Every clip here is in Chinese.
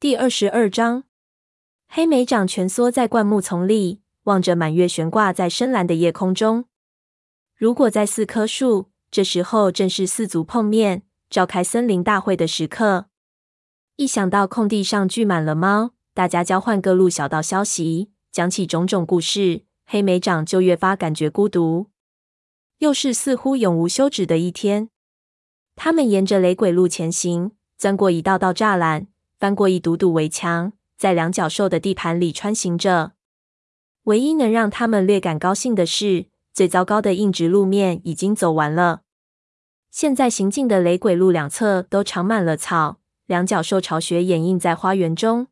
第二十二章，黑莓掌蜷缩在灌木丛里，望着满月悬挂在深蓝的夜空中。如果在四棵树，这时候正是四族碰面、召开森林大会的时刻。一想到空地上聚满了猫，大家交换各路小道消息，讲起种种故事，黑莓掌就越发感觉孤独。又是似乎永无休止的一天。他们沿着雷鬼路前行，钻过一道道栅栏，翻过一堵堵围墙，在两脚兽的地盘里穿行着。唯一能让他们略感高兴的是，最糟糕的硬直路面已经走完了。现在行进的雷鬼路两侧都长满了草，两脚兽巢穴掩映在花园中。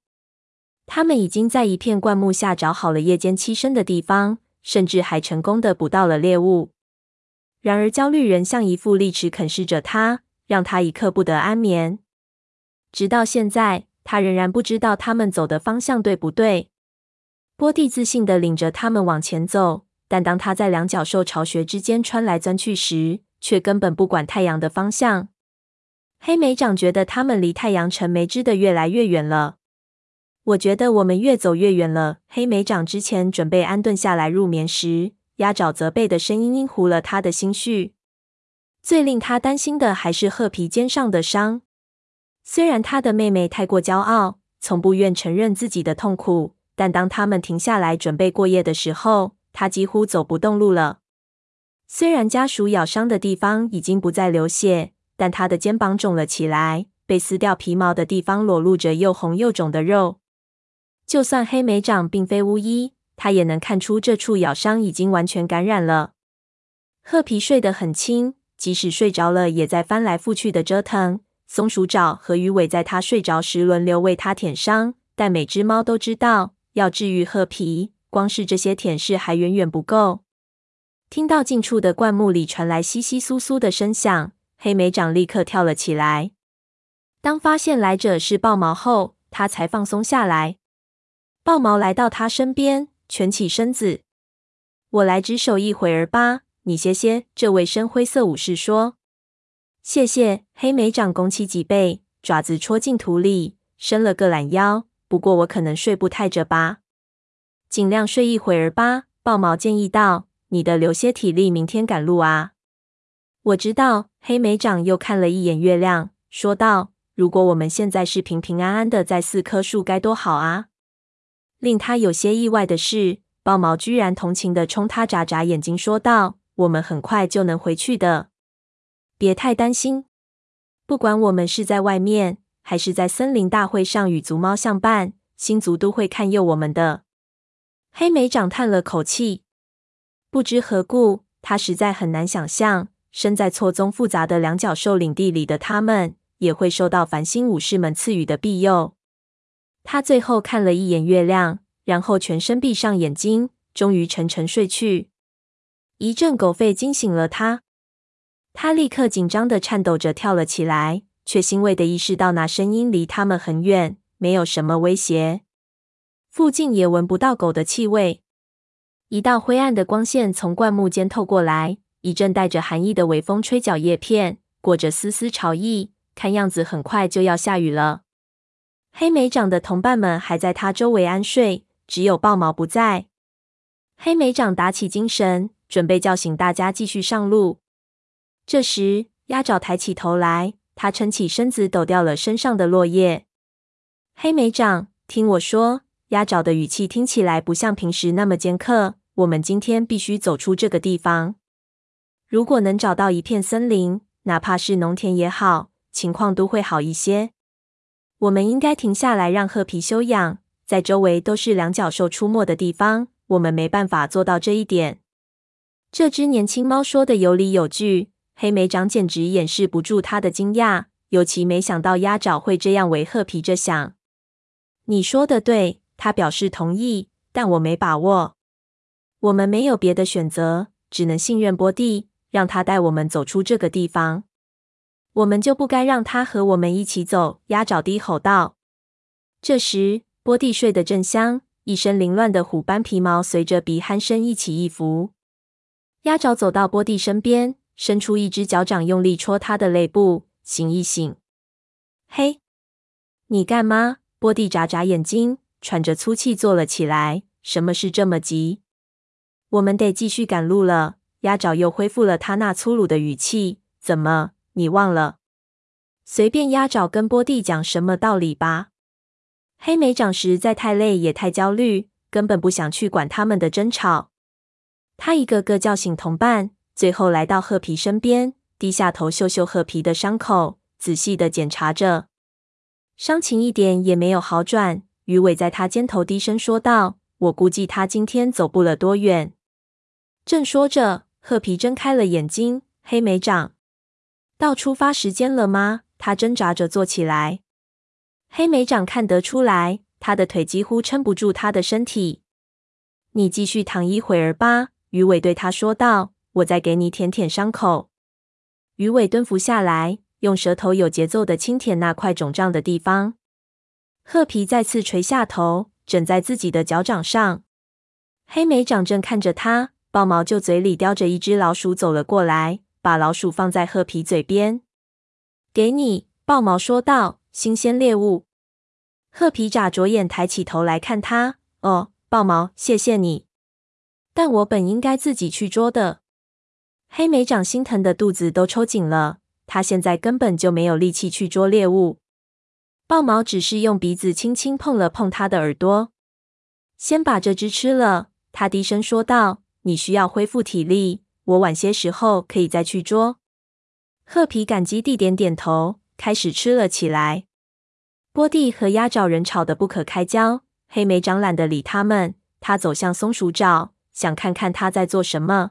他们已经在一片灌木下找好了夜间栖身的地方，甚至还成功的捕到了猎物。然而，焦虑人像一副利齿啃噬着他，让他一刻不得安眠。直到现在，他仍然不知道他们走的方向对不对。波蒂自信地领着他们往前走，但当他在两脚兽巢穴之间穿来钻去时，却根本不管太阳的方向。黑莓长觉得他们离太阳城没支的越来越远了。我觉得我们越走越远了。黑莓长之前准备安顿下来入眠时。鸭爪责备的声音阴糊了他的心绪。最令他担心的还是褐皮肩上的伤。虽然他的妹妹太过骄傲，从不愿承认自己的痛苦，但当他们停下来准备过夜的时候，他几乎走不动路了。虽然家属咬伤的地方已经不再流血，但他的肩膀肿了起来，被撕掉皮毛的地方裸露着又红又肿的肉。就算黑莓长并非巫医。他也能看出这处咬伤已经完全感染了。褐皮睡得很轻，即使睡着了，也在翻来覆去的折腾。松鼠爪和鱼尾在它睡着时轮流为它舔伤，但每只猫都知道，要治愈褐皮，光是这些舔舐还远远不够。听到近处的灌木里传来窸窸窣窣的声响，黑莓掌立刻跳了起来。当发现来者是豹毛后，他才放松下来。豹毛来到他身边。蜷起身子，我来值守一会儿吧。你歇歇。这位深灰色武士说：“谢谢。”黑莓长拱起脊背，爪子戳进土里，伸了个懒腰。不过我可能睡不太着吧。尽量睡一会儿吧。豹毛建议道：“你得留些体力，明天赶路啊。”我知道。黑莓长又看了一眼月亮，说道：“如果我们现在是平平安安的在四棵树，该多好啊！”令他有些意外的是，豹毛居然同情的冲他眨眨眼睛，说道：“我们很快就能回去的，别太担心。不管我们是在外面，还是在森林大会上与族猫相伴，星族都会看佑我们的。”黑莓长叹了口气，不知何故，他实在很难想象，身在错综复杂的两脚兽领地里的他们，也会受到繁星武士们赐予的庇佑。他最后看了一眼月亮，然后全身闭上眼睛，终于沉沉睡去。一阵狗吠惊醒了他，他立刻紧张的颤抖着跳了起来，却欣慰的意识到那声音离他们很远，没有什么威胁。附近也闻不到狗的气味。一道灰暗的光线从灌木间透过来，一阵带着寒意的微风吹搅叶片，裹着丝丝潮意，看样子很快就要下雨了。黑莓长的同伴们还在他周围安睡，只有豹毛不在。黑莓长打起精神，准备叫醒大家继续上路。这时，鸭爪抬起头来，它撑起身子，抖掉了身上的落叶。黑莓长，听我说，鸭爪的语气听起来不像平时那么尖刻。我们今天必须走出这个地方。如果能找到一片森林，哪怕是农田也好，情况都会好一些。我们应该停下来让褐皮休养。在周围都是两脚兽出没的地方，我们没办法做到这一点。这只年轻猫说的有理有据，黑莓长简直掩饰不住他的惊讶，尤其没想到鸭爪会这样为褐皮着想。你说的对，他表示同意，但我没把握。我们没有别的选择，只能信任波蒂，让他带我们走出这个地方。我们就不该让他和我们一起走。鸭爪低吼道。这时，波蒂睡得正香，一身凌乱的虎斑皮毛随着鼻鼾声一起一伏。鸭爪走到波蒂身边，伸出一只脚掌，用力戳他的肋部，醒一醒。嘿，你干嘛？波蒂眨眨眼睛，喘着粗气坐了起来。什么事这么急？我们得继续赶路了。鸭爪又恢复了他那粗鲁的语气。怎么，你忘了？随便鸭爪跟波蒂讲什么道理吧。黑莓长实在太累，也太焦虑，根本不想去管他们的争吵。他一个个叫醒同伴，最后来到褐皮身边，低下头嗅嗅褐皮的伤口，仔细地检查着。伤情一点也没有好转。鱼尾在他肩头低声说道：“我估计他今天走不了多远。”正说着，褐皮睁开了眼睛。黑莓长，到出发时间了吗？他挣扎着坐起来。黑莓长看得出来，他的腿几乎撑不住他的身体。你继续躺一会儿吧，鱼尾对他说道。我再给你舔舔伤口。鱼尾蹲伏下来，用舌头有节奏的轻舔那块肿胀的地方。褐皮再次垂下头，枕在自己的脚掌上。黑莓长正看着他，豹毛就嘴里叼着一只老鼠走了过来，把老鼠放在褐皮嘴边。给你，豹毛说道。新鲜猎物。褐皮眨着眼，抬起头来看他。哦，豹毛，谢谢你。但我本应该自己去捉的。黑莓长心疼的肚子都抽紧了，他现在根本就没有力气去捉猎物。豹毛只是用鼻子轻轻碰了碰他的耳朵。先把这只吃了，他低声说道。你需要恢复体力，我晚些时候可以再去捉。褐皮感激地点点头，开始吃了起来。波蒂和鸭爪人吵得不可开交，黑莓长懒得理他们。他走向松鼠爪，想看看他在做什么。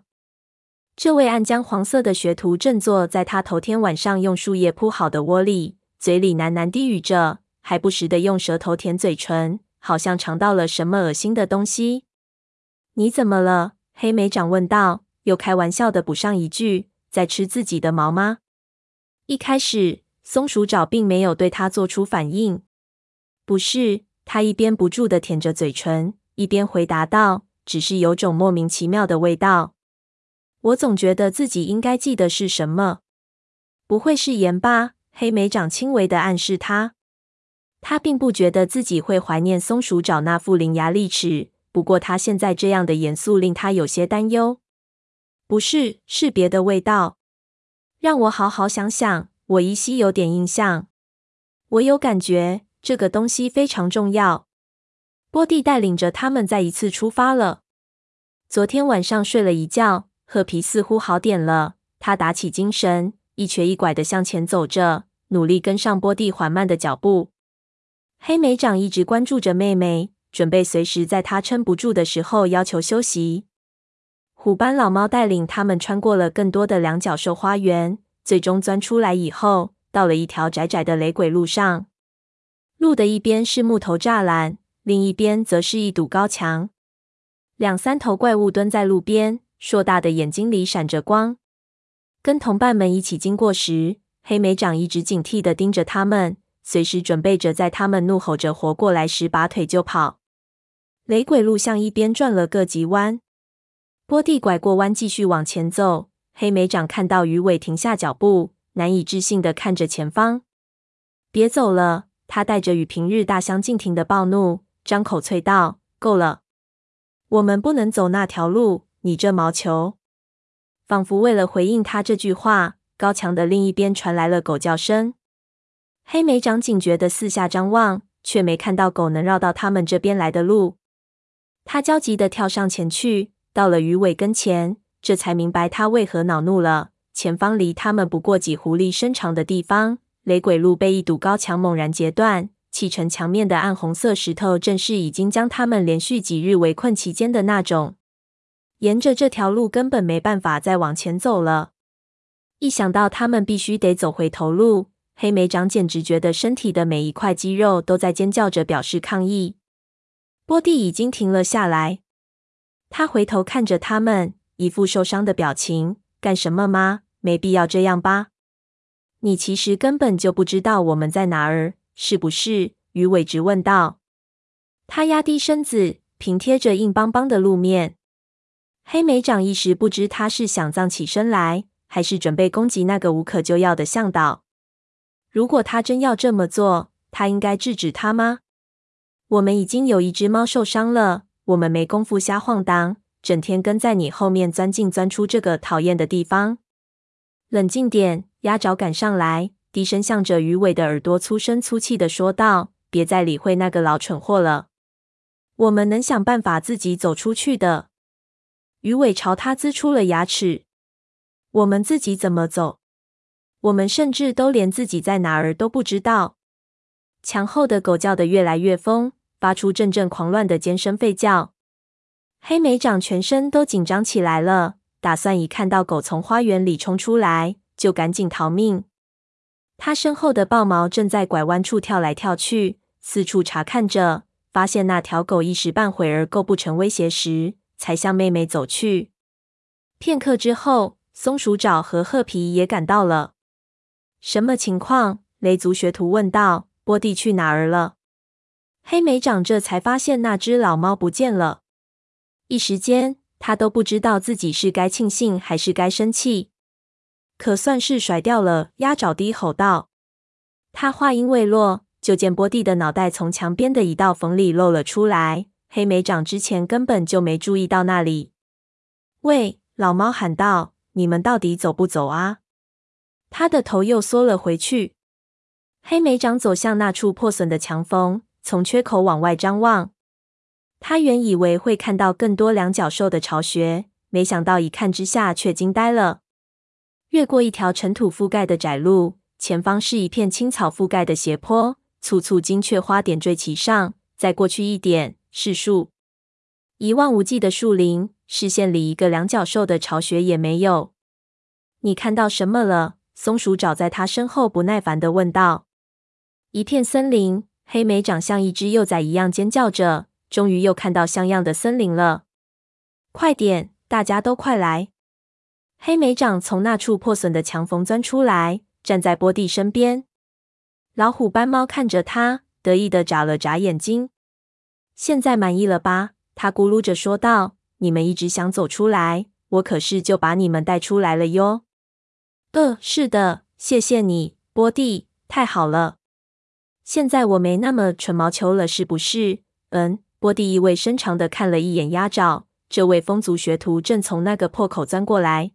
这位暗浆黄色的学徒正坐在他头天晚上用树叶铺好的窝里，嘴里喃喃低语着，还不时地用舌头舔嘴唇，好像尝到了什么恶心的东西。你怎么了？黑莓长问道，又开玩笑的补上一句：“在吃自己的毛吗？”一开始，松鼠爪并没有对他做出反应。不是，他一边不住的舔着嘴唇，一边回答道：“只是有种莫名其妙的味道。”我总觉得自己应该记得是什么，不会是盐吧？黑莓长轻微的暗示他。他并不觉得自己会怀念松鼠爪那副伶牙俐齿，不过他现在这样的严肃令他有些担忧。不是，是别的味道。让我好好想想，我依稀有点印象。我有感觉，这个东西非常重要。波蒂带领着他们再一次出发了。昨天晚上睡了一觉。褐皮似乎好点了，他打起精神，一瘸一拐的向前走着，努力跟上波蒂缓慢的脚步。黑莓长一直关注着妹妹，准备随时在她撑不住的时候要求休息。虎斑老猫带领他们穿过了更多的两角兽花园，最终钻出来以后，到了一条窄窄的雷鬼路上。路的一边是木头栅栏，另一边则是一堵高墙。两三头怪物蹲在路边。硕大的眼睛里闪着光。跟同伴们一起经过时，黑莓长一直警惕地盯着他们，随时准备着在他们怒吼着活过来时拔腿就跑。雷鬼路向一边转了个急弯，波蒂拐过弯继续往前走。黑莓长看到鱼尾停下脚步，难以置信地看着前方。别走了！他带着与平日大相径庭的暴怒，张口啐道：“够了，我们不能走那条路。”你这毛球！仿佛为了回应他这句话，高墙的另一边传来了狗叫声。黑莓长警觉地四下张望，却没看到狗能绕到他们这边来的路。他焦急地跳上前去，到了鱼尾跟前，这才明白他为何恼怒了。前方离他们不过几狐狸身长的地方，雷鬼路被一堵高墙猛然截断，砌成墙面的暗红色石头，正是已经将他们连续几日围困其间的那种。沿着这条路根本没办法再往前走了。一想到他们必须得走回头路，黑莓长简直觉得身体的每一块肌肉都在尖叫着表示抗议。波蒂已经停了下来，他回头看着他们，一副受伤的表情。干什么吗？没必要这样吧？你其实根本就不知道我们在哪儿，是不是？鱼尾直问道。他压低身子，平贴着硬邦邦的路面。黑莓长一时不知他是想藏起身来，还是准备攻击那个无可救药的向导。如果他真要这么做，他应该制止他吗？我们已经有一只猫受伤了，我们没工夫瞎晃荡，整天跟在你后面钻进钻出这个讨厌的地方。冷静点！鸭爪赶上来，低声向着鱼尾的耳朵粗声粗气的说道：“别再理会那个老蠢货了，我们能想办法自己走出去的。”鱼尾朝他呲出了牙齿：“我们自己怎么走？我们甚至都连自己在哪儿都不知道。”墙后的狗叫得越来越疯，发出阵阵狂乱的尖声吠叫。黑莓长全身都紧张起来了，打算一看到狗从花园里冲出来，就赶紧逃命。他身后的豹毛正在拐弯处跳来跳去，四处查看着，发现那条狗一时半会儿构不成威胁时，才向妹妹走去。片刻之后，松鼠爪和褐皮也赶到了。什么情况？雷族学徒问道。波蒂去哪儿了？黑莓长这才发现那只老猫不见了。一时间，他都不知道自己是该庆幸还是该生气。可算是甩掉了。鸭爪低吼道。他话音未落，就见波蒂的脑袋从墙边的一道缝里露了出来。黑莓长之前根本就没注意到那里。喂！老猫喊道：“你们到底走不走啊？”他的头又缩了回去。黑莓长走向那处破损的墙缝，从缺口往外张望。他原以为会看到更多两脚兽的巢穴，没想到一看之下却惊呆了。越过一条尘土覆盖的窄路，前方是一片青草覆盖的斜坡，簇簇金雀花点缀其上。再过去一点是树，一望无际的树林，视线里一个两脚兽的巢穴也没有。你看到什么了？松鼠爪在他身后不耐烦地问道。一片森林，黑莓长像一只幼崽一样尖叫着，终于又看到像样的森林了。快点，大家都快来！黑莓长从那处破损的墙缝钻出来，站在波蒂身边。老虎斑猫看着他，得意地眨了眨眼睛。现在满意了吧？他咕噜着说道：“你们一直想走出来，我可是就把你们带出来了哟。”呃，是的，谢谢你，波蒂，太好了。现在我没那么蠢毛球了，是不是？嗯。波蒂意味深长地看了一眼鸭爪，这位风族学徒正从那个破口钻过来。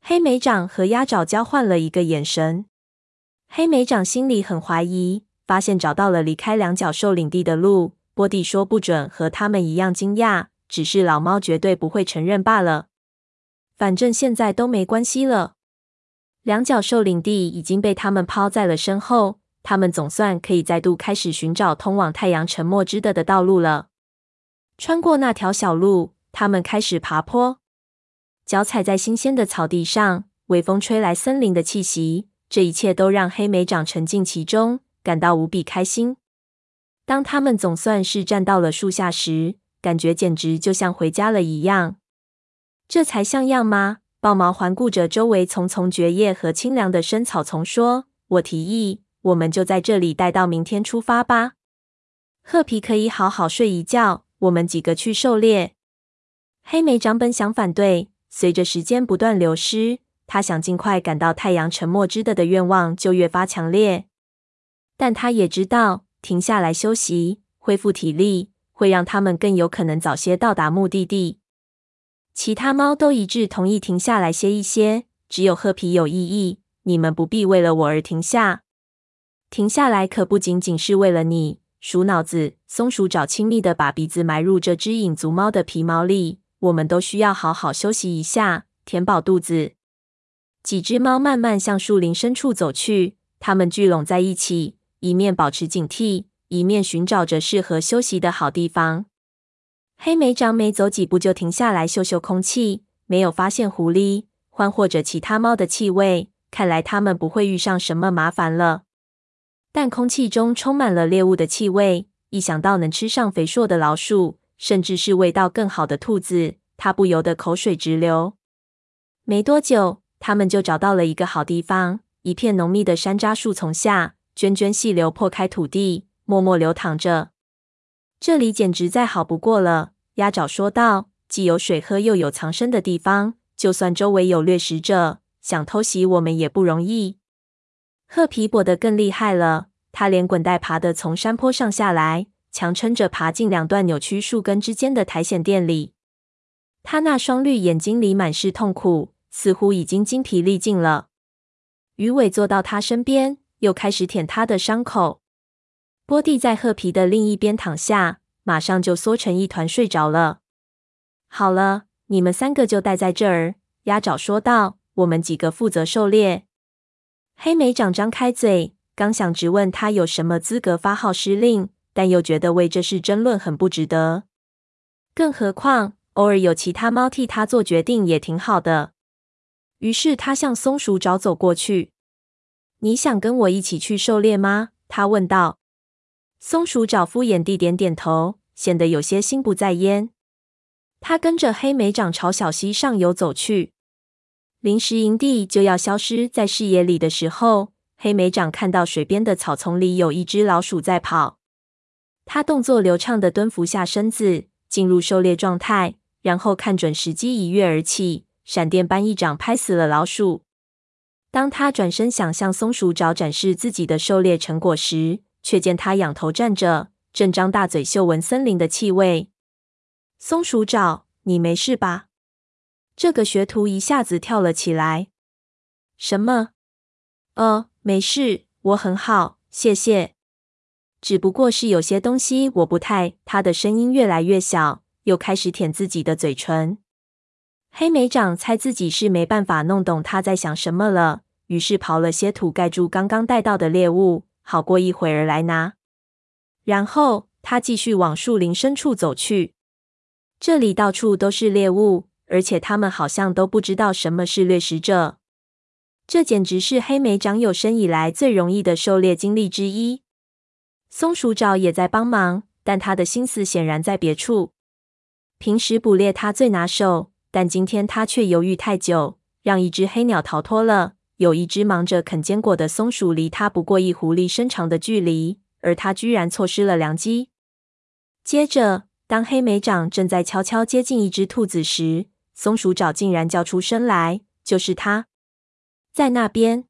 黑莓长和鸭爪交换了一个眼神。黑莓长心里很怀疑，发现找到了离开两脚兽领地的路。波蒂说不准和他们一样惊讶，只是老猫绝对不会承认罢了。反正现在都没关系了，两脚兽领地已经被他们抛在了身后。他们总算可以再度开始寻找通往太阳沉没之的的道路了。穿过那条小路，他们开始爬坡，脚踩在新鲜的草地上，微风吹来森林的气息，这一切都让黑莓长沉浸其中，感到无比开心。当他们总算是站到了树下时，感觉简直就像回家了一样。这才像样吗？豹毛环顾着周围丛丛蕨叶和清凉的深草丛，说：“我提议。”我们就在这里待到明天出发吧。褐皮可以好好睡一觉，我们几个去狩猎。黑莓长本想反对，随着时间不断流失，他想尽快赶到太阳沉没之的的愿望就越发强烈。但他也知道，停下来休息、恢复体力，会让他们更有可能早些到达目的地。其他猫都一致同意停下来歇一歇，只有褐皮有异议：“你们不必为了我而停下。”停下来可不仅仅是为了你，鼠脑子。松鼠爪亲密的把鼻子埋入这只影族猫的皮毛里。我们都需要好好休息一下，填饱肚子。几只猫慢慢向树林深处走去，它们聚拢在一起，一面保持警惕，一面寻找着适合休息的好地方。黑莓长每走几步就停下来嗅嗅空气，没有发现狐狸，獾或者其他猫的气味。看来它们不会遇上什么麻烦了。但空气中充满了猎物的气味，一想到能吃上肥硕的老鼠，甚至是味道更好的兔子，他不由得口水直流。没多久，他们就找到了一个好地方，一片浓密的山楂树丛下，涓涓细流破开土地，默默流淌着。这里简直再好不过了，鸭爪说道。既有水喝，又有藏身的地方，就算周围有掠食者，想偷袭我们也不容易。褐皮跛得更厉害了，他连滚带爬的从山坡上下来，强撑着爬进两段扭曲树根之间的苔藓垫里。他那双绿眼睛里满是痛苦，似乎已经精疲力尽了。鱼尾坐到他身边，又开始舔他的伤口。波蒂在褐皮的另一边躺下，马上就缩成一团睡着了。好了，你们三个就待在这儿。鸭爪说道：“我们几个负责狩猎。”黑莓长张开嘴，刚想质问他有什么资格发号施令，但又觉得为这事争论很不值得。更何况，偶尔有其他猫替他做决定也挺好的。于是他向松鼠爪走过去。“你想跟我一起去狩猎吗？”他问道。松鼠爪敷衍地点点头，显得有些心不在焉。他跟着黑莓长朝小溪上游走去。临时营地就要消失在视野里的时候，黑莓长看到水边的草丛里有一只老鼠在跑。他动作流畅地蹲伏下身子，进入狩猎状态，然后看准时机一跃而起，闪电般一掌拍死了老鼠。当他转身想向松鼠爪展示自己的狩猎成果时，却见他仰头站着，正张大嘴嗅闻森林的气味。松鼠爪，你没事吧？这个学徒一下子跳了起来。什么？哦，没事，我很好，谢谢。只不过是有些东西我不太……他的声音越来越小，又开始舔自己的嘴唇。黑莓长猜自己是没办法弄懂他在想什么了，于是刨了些土盖住刚刚带到的猎物，好过一会儿来拿。然后他继续往树林深处走去。这里到处都是猎物。而且他们好像都不知道什么是掠食者，这简直是黑莓长有生以来最容易的狩猎经历之一。松鼠爪也在帮忙，但他的心思显然在别处。平时捕猎他最拿手，但今天他却犹豫太久，让一只黑鸟逃脱了。有一只忙着啃坚果的松鼠离它不过一狐狸身长的距离，而它居然错失了良机。接着，当黑莓长正在悄悄接近一只兔子时，松鼠爪竟然叫出声来，就是它，在那边。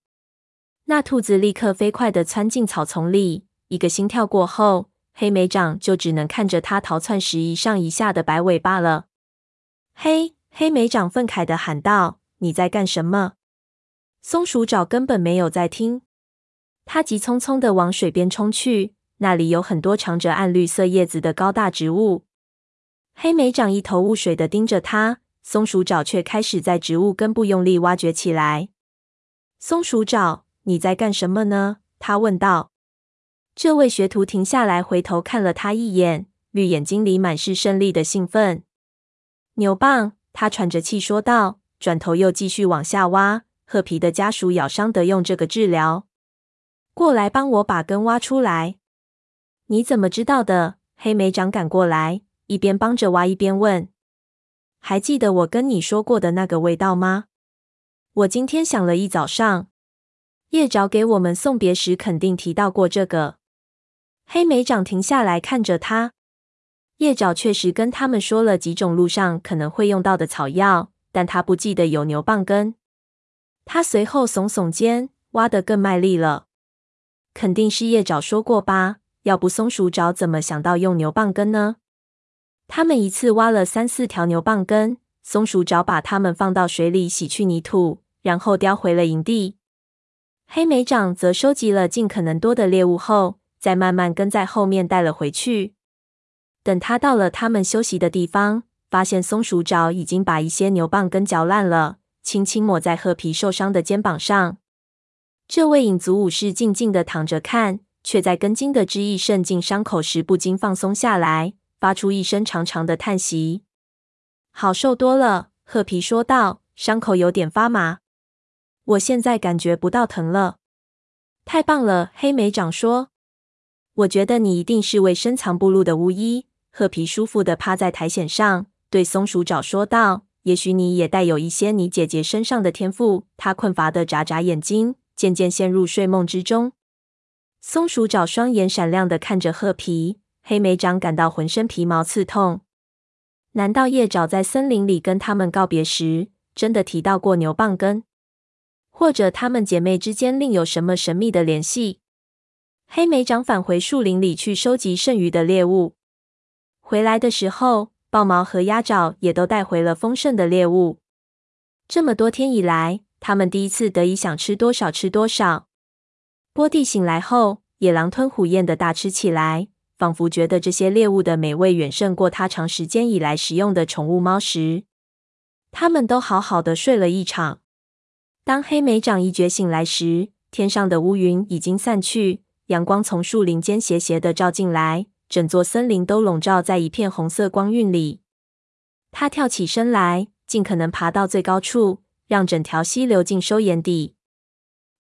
那兔子立刻飞快地窜进草丛里，一个心跳过后，黑莓长就只能看着它逃窜时一上一下的摆尾巴了。嘿，黑莓长愤慨地喊道：“你在干什么？”松鼠爪根本没有在听，它急匆匆地往水边冲去，那里有很多长着暗绿色叶子的高大植物。黑莓长一头雾水地盯着它。松鼠爪却开始在植物根部用力挖掘起来。松鼠爪，你在干什么呢？他问道。这位学徒停下来，回头看了他一眼，绿眼睛里满是胜利的兴奋。牛蒡，他喘着气说道，转头又继续往下挖。褐皮的家属咬伤得用这个治疗。过来帮我把根挖出来。你怎么知道的？黑莓长赶过来，一边帮着挖，一边问。还记得我跟你说过的那个味道吗？我今天想了一早上，叶爪给我们送别时肯定提到过这个。黑莓长停下来看着他，叶爪确实跟他们说了几种路上可能会用到的草药，但他不记得有牛蒡根。他随后耸耸肩，挖得更卖力了。肯定是叶爪说过吧？要不松鼠爪怎么想到用牛蒡根呢？他们一次挖了三四条牛蒡根，松鼠爪把它们放到水里洗去泥土，然后叼回了营地。黑莓掌则收集了尽可能多的猎物后，再慢慢跟在后面带了回去。等他到了他们休息的地方，发现松鼠爪已经把一些牛蒡根嚼烂了，轻轻抹在褐皮受伤的肩膀上。这位影族武士静静地躺着看，却在根茎的汁液渗进伤口时不禁放松下来。发出一声长长的叹息，好受多了。褐皮说道：“伤口有点发麻，我现在感觉不到疼了。”太棒了，黑莓长说：“我觉得你一定是位深藏不露的巫医。”褐皮舒服地趴在苔藓上，对松鼠爪说道：“也许你也带有一些你姐姐身上的天赋。”他困乏地眨眨眼睛，渐渐陷入睡梦之中。松鼠爪双眼闪亮地看着褐皮。黑莓长感到浑身皮毛刺痛。难道叶爪在森林里跟他们告别时，真的提到过牛蒡根？或者他们姐妹之间另有什么神秘的联系？黑莓长返回树林里去收集剩余的猎物。回来的时候，豹毛和鸭爪也都带回了丰盛的猎物。这么多天以来，他们第一次得以想吃多少吃多少。波蒂醒来后，也狼吞虎咽的大吃起来，仿佛觉得这些猎物的美味远胜过他长时间以来食用的宠物猫食。他们都好好的睡了一场。当黑莓长一觉醒来时，天上的乌云已经散去，阳光从树林间斜斜的照进来，整座森林都笼罩在一片红色光晕里。他跳起身来，尽可能爬到最高处，让整条溪流进收眼底。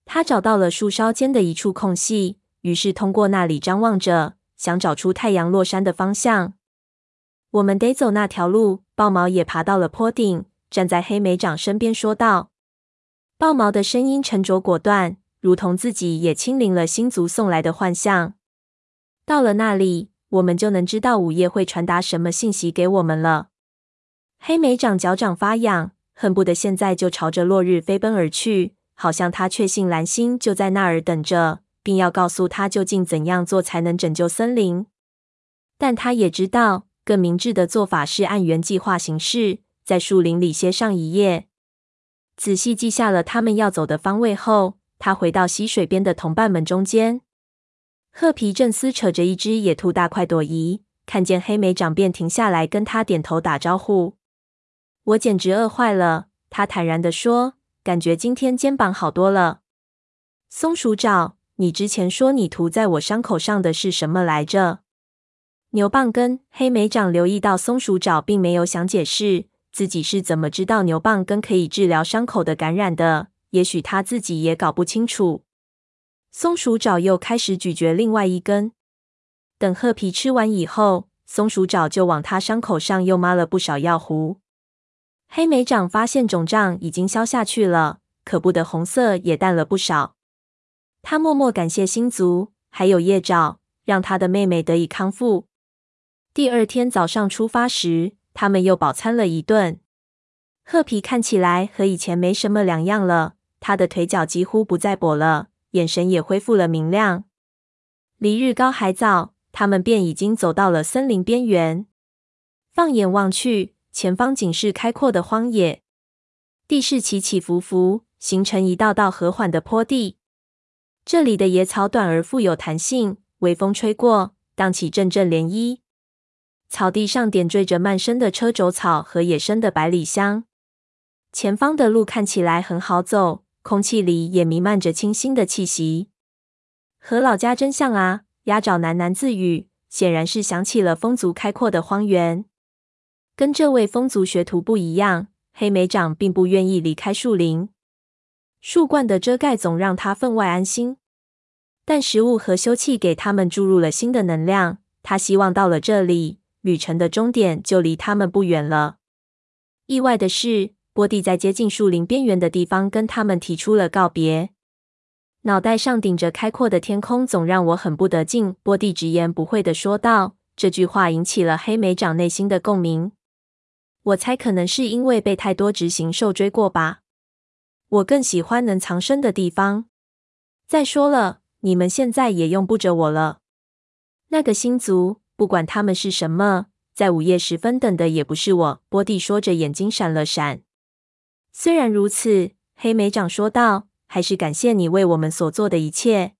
他找到了树梢间的一处空隙，于是通过那里张望着，想找出太阳落山的方向。我们得走那条路。豹毛也爬到了坡顶，站在黑莓长身边说道。豹毛的声音沉着果断，如同自己也亲临了星族送来的幻象。到了那里，我们就能知道午夜会传达什么信息给我们了。黑莓长脚掌发痒，恨不得现在就朝着落日飞奔而去，好像他确信蓝星就在那儿等着，并要告诉他究竟怎样做才能拯救森林。但他也知道，更明智的做法是按原计划行事，在树林里歇上一夜。仔细记下了他们要走的方位后，他回到溪水边的同伴们中间。褐皮正撕扯着一只野兔大快朵颐，看见黑莓长便停下来跟他点头打招呼。我简直饿坏了，他坦然地说，感觉今天肩膀好多了。松鼠爪，你之前说你涂在我伤口上的是什么来着？牛蒡根。黑莓长留意到松鼠爪并没有想解释。自己是怎么知道牛蒡根可以治疗伤口的感染的？也许他自己也搞不清楚。松鼠爪又开始咀嚼另外一根。等褐皮吃完以后，松鼠爪就往他伤口上又抹了不少药糊。黑莓掌发现肿胀已经消下去了，可怖的红色也淡了不少。他默默感谢星族，还有夜爪，让他的妹妹得以康复。第二天早上出发时，他们又饱餐了一顿。褐皮看起来和以前没什么两样了，他的腿脚几乎不再跛了，眼神也恢复了明亮。离日高还早，他们便已经走到了森林边缘。放眼望去，前方仅是开阔的荒野，地势起起伏伏，形成一道道和缓的坡地。这里的野草短而富有弹性，微风吹过，荡起阵阵涟漪。草地上点缀着蔓生的车轴草和野生的百里香。前方的路看起来很好走，空气里也弥漫着清新的气息。和老家真像啊！鸭爪喃喃自语，显然是想起了风族开阔的荒原。跟这位风族学徒不一样，黑莓长并不愿意离开树林。树冠的遮盖总让他分外安心，但食物和休憩给他们注入了新的能量。他希望到了这里。旅程的终点就离他们不远了。意外的是，波蒂在接近树林边缘的地方跟他们提出了告别。脑袋上顶着开阔的天空，总让我很不得劲。波蒂直言不讳地说道。这句话引起了黑莓长内心的共鸣。我猜可能是因为被太多执行兽追过吧。我更喜欢能藏身的地方。再说了，你们现在也用不着我了。那个星族。不管他们是什么，在午夜时分等的也不是我。波蒂说着，眼睛闪了闪。虽然如此，黑莓长说道，还是感谢你为我们所做的一切。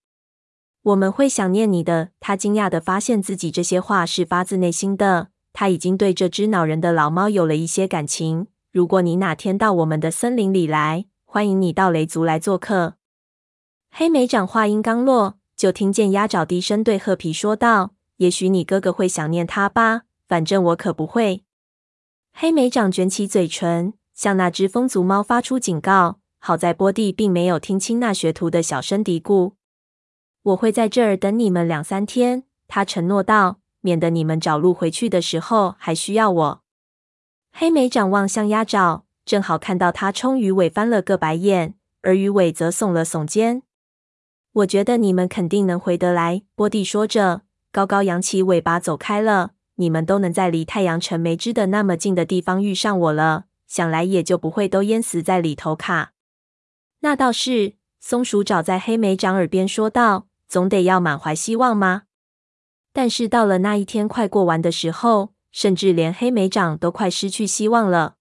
我们会想念你的。他惊讶地发现自己这些话是发自内心的。他已经对这只恼人的老猫有了一些感情。如果你哪天到我们的森林里来，欢迎你到雷族来做客。黑莓长话音刚落，就听见鸭爪低声对褐皮说道。也许你哥哥会想念他吧，反正我可不会。黑莓长卷起嘴唇，向那只风族猫发出警告。好在波蒂并没有听清那学徒的小声嘀咕。我会在这儿等你们两三天，他承诺道，免得你们找路回去的时候还需要我。黑莓长望向鸭爪，正好看到他冲鱼尾翻了个白眼，而鱼尾则耸了耸肩。我觉得你们肯定能回得来，波蒂说着。高高扬起尾巴走开了，你们都能在离太阳城没知的那么近的地方遇上我了，想来也就不会都淹死在里头卡。那倒是，松鼠爪在黑莓长耳边说道。总得要满怀希望吗？但是到了那一天快过完的时候，甚至连黑莓长都快失去希望了。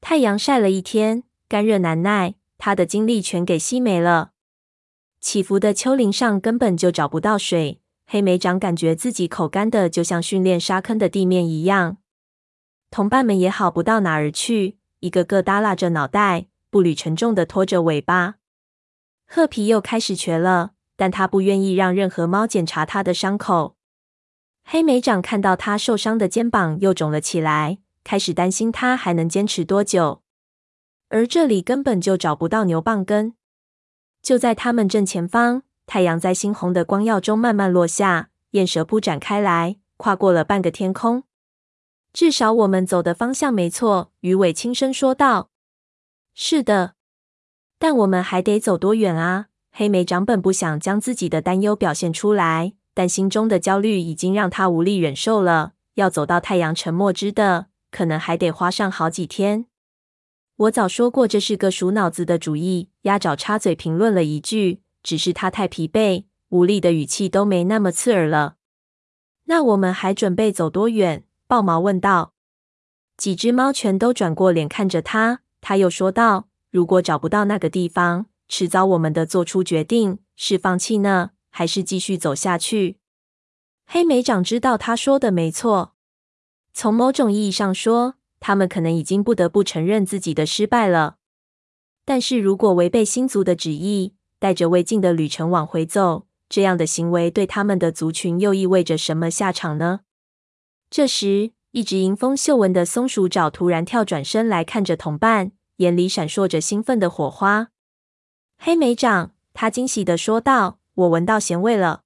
太阳晒了一天，干热难耐，他的精力全给吸没了。起伏的丘陵上根本就找不到水，黑莓长感觉自己口干的就像训练沙坑的地面一样。同伴们也好不到哪儿去，一个个耷拉着脑袋，步履沉重的拖着尾巴。褐皮又开始瘸了，但他不愿意让任何猫检查他的伤口。黑莓长看到他受伤的肩膀又肿了起来，开始担心他还能坚持多久。而这里根本就找不到牛蒡根。就在他们正前方，太阳在猩红的光耀中慢慢落下，焰蛇铺展开来，跨过了半个天空。至少我们走的方向没错，鱼尾轻声说道。是的，但我们还得走多远啊？黑莓长本不想将自己的担忧表现出来。但心中的焦虑已经让他无力忍受了。要走到太阳沉没之的，可能还得花上好几天。我早说过这是个鼠脑子的主意。鸭爪插嘴评论了一句，只是他太疲惫，无力的语气都没那么刺耳了。那我们还准备走多远？豹毛问道。几只猫全都转过脸看着他。他又说道：“如果找不到那个地方，迟早我们得做出决定，是放弃呢？”还是继续走下去？黑莓长知道他说的没错。从某种意义上说，他们可能已经不得不承认自己的失败了。但是如果违背星族的旨意，带着未尽的旅程往回走，这样的行为对他们的族群又意味着什么下场呢？这时，一直迎风嗅闻的松鼠爪突然跳转身来看着同伴，眼里闪烁着兴奋的火花。黑莓掌，他惊喜的说道。我闻到咸味了。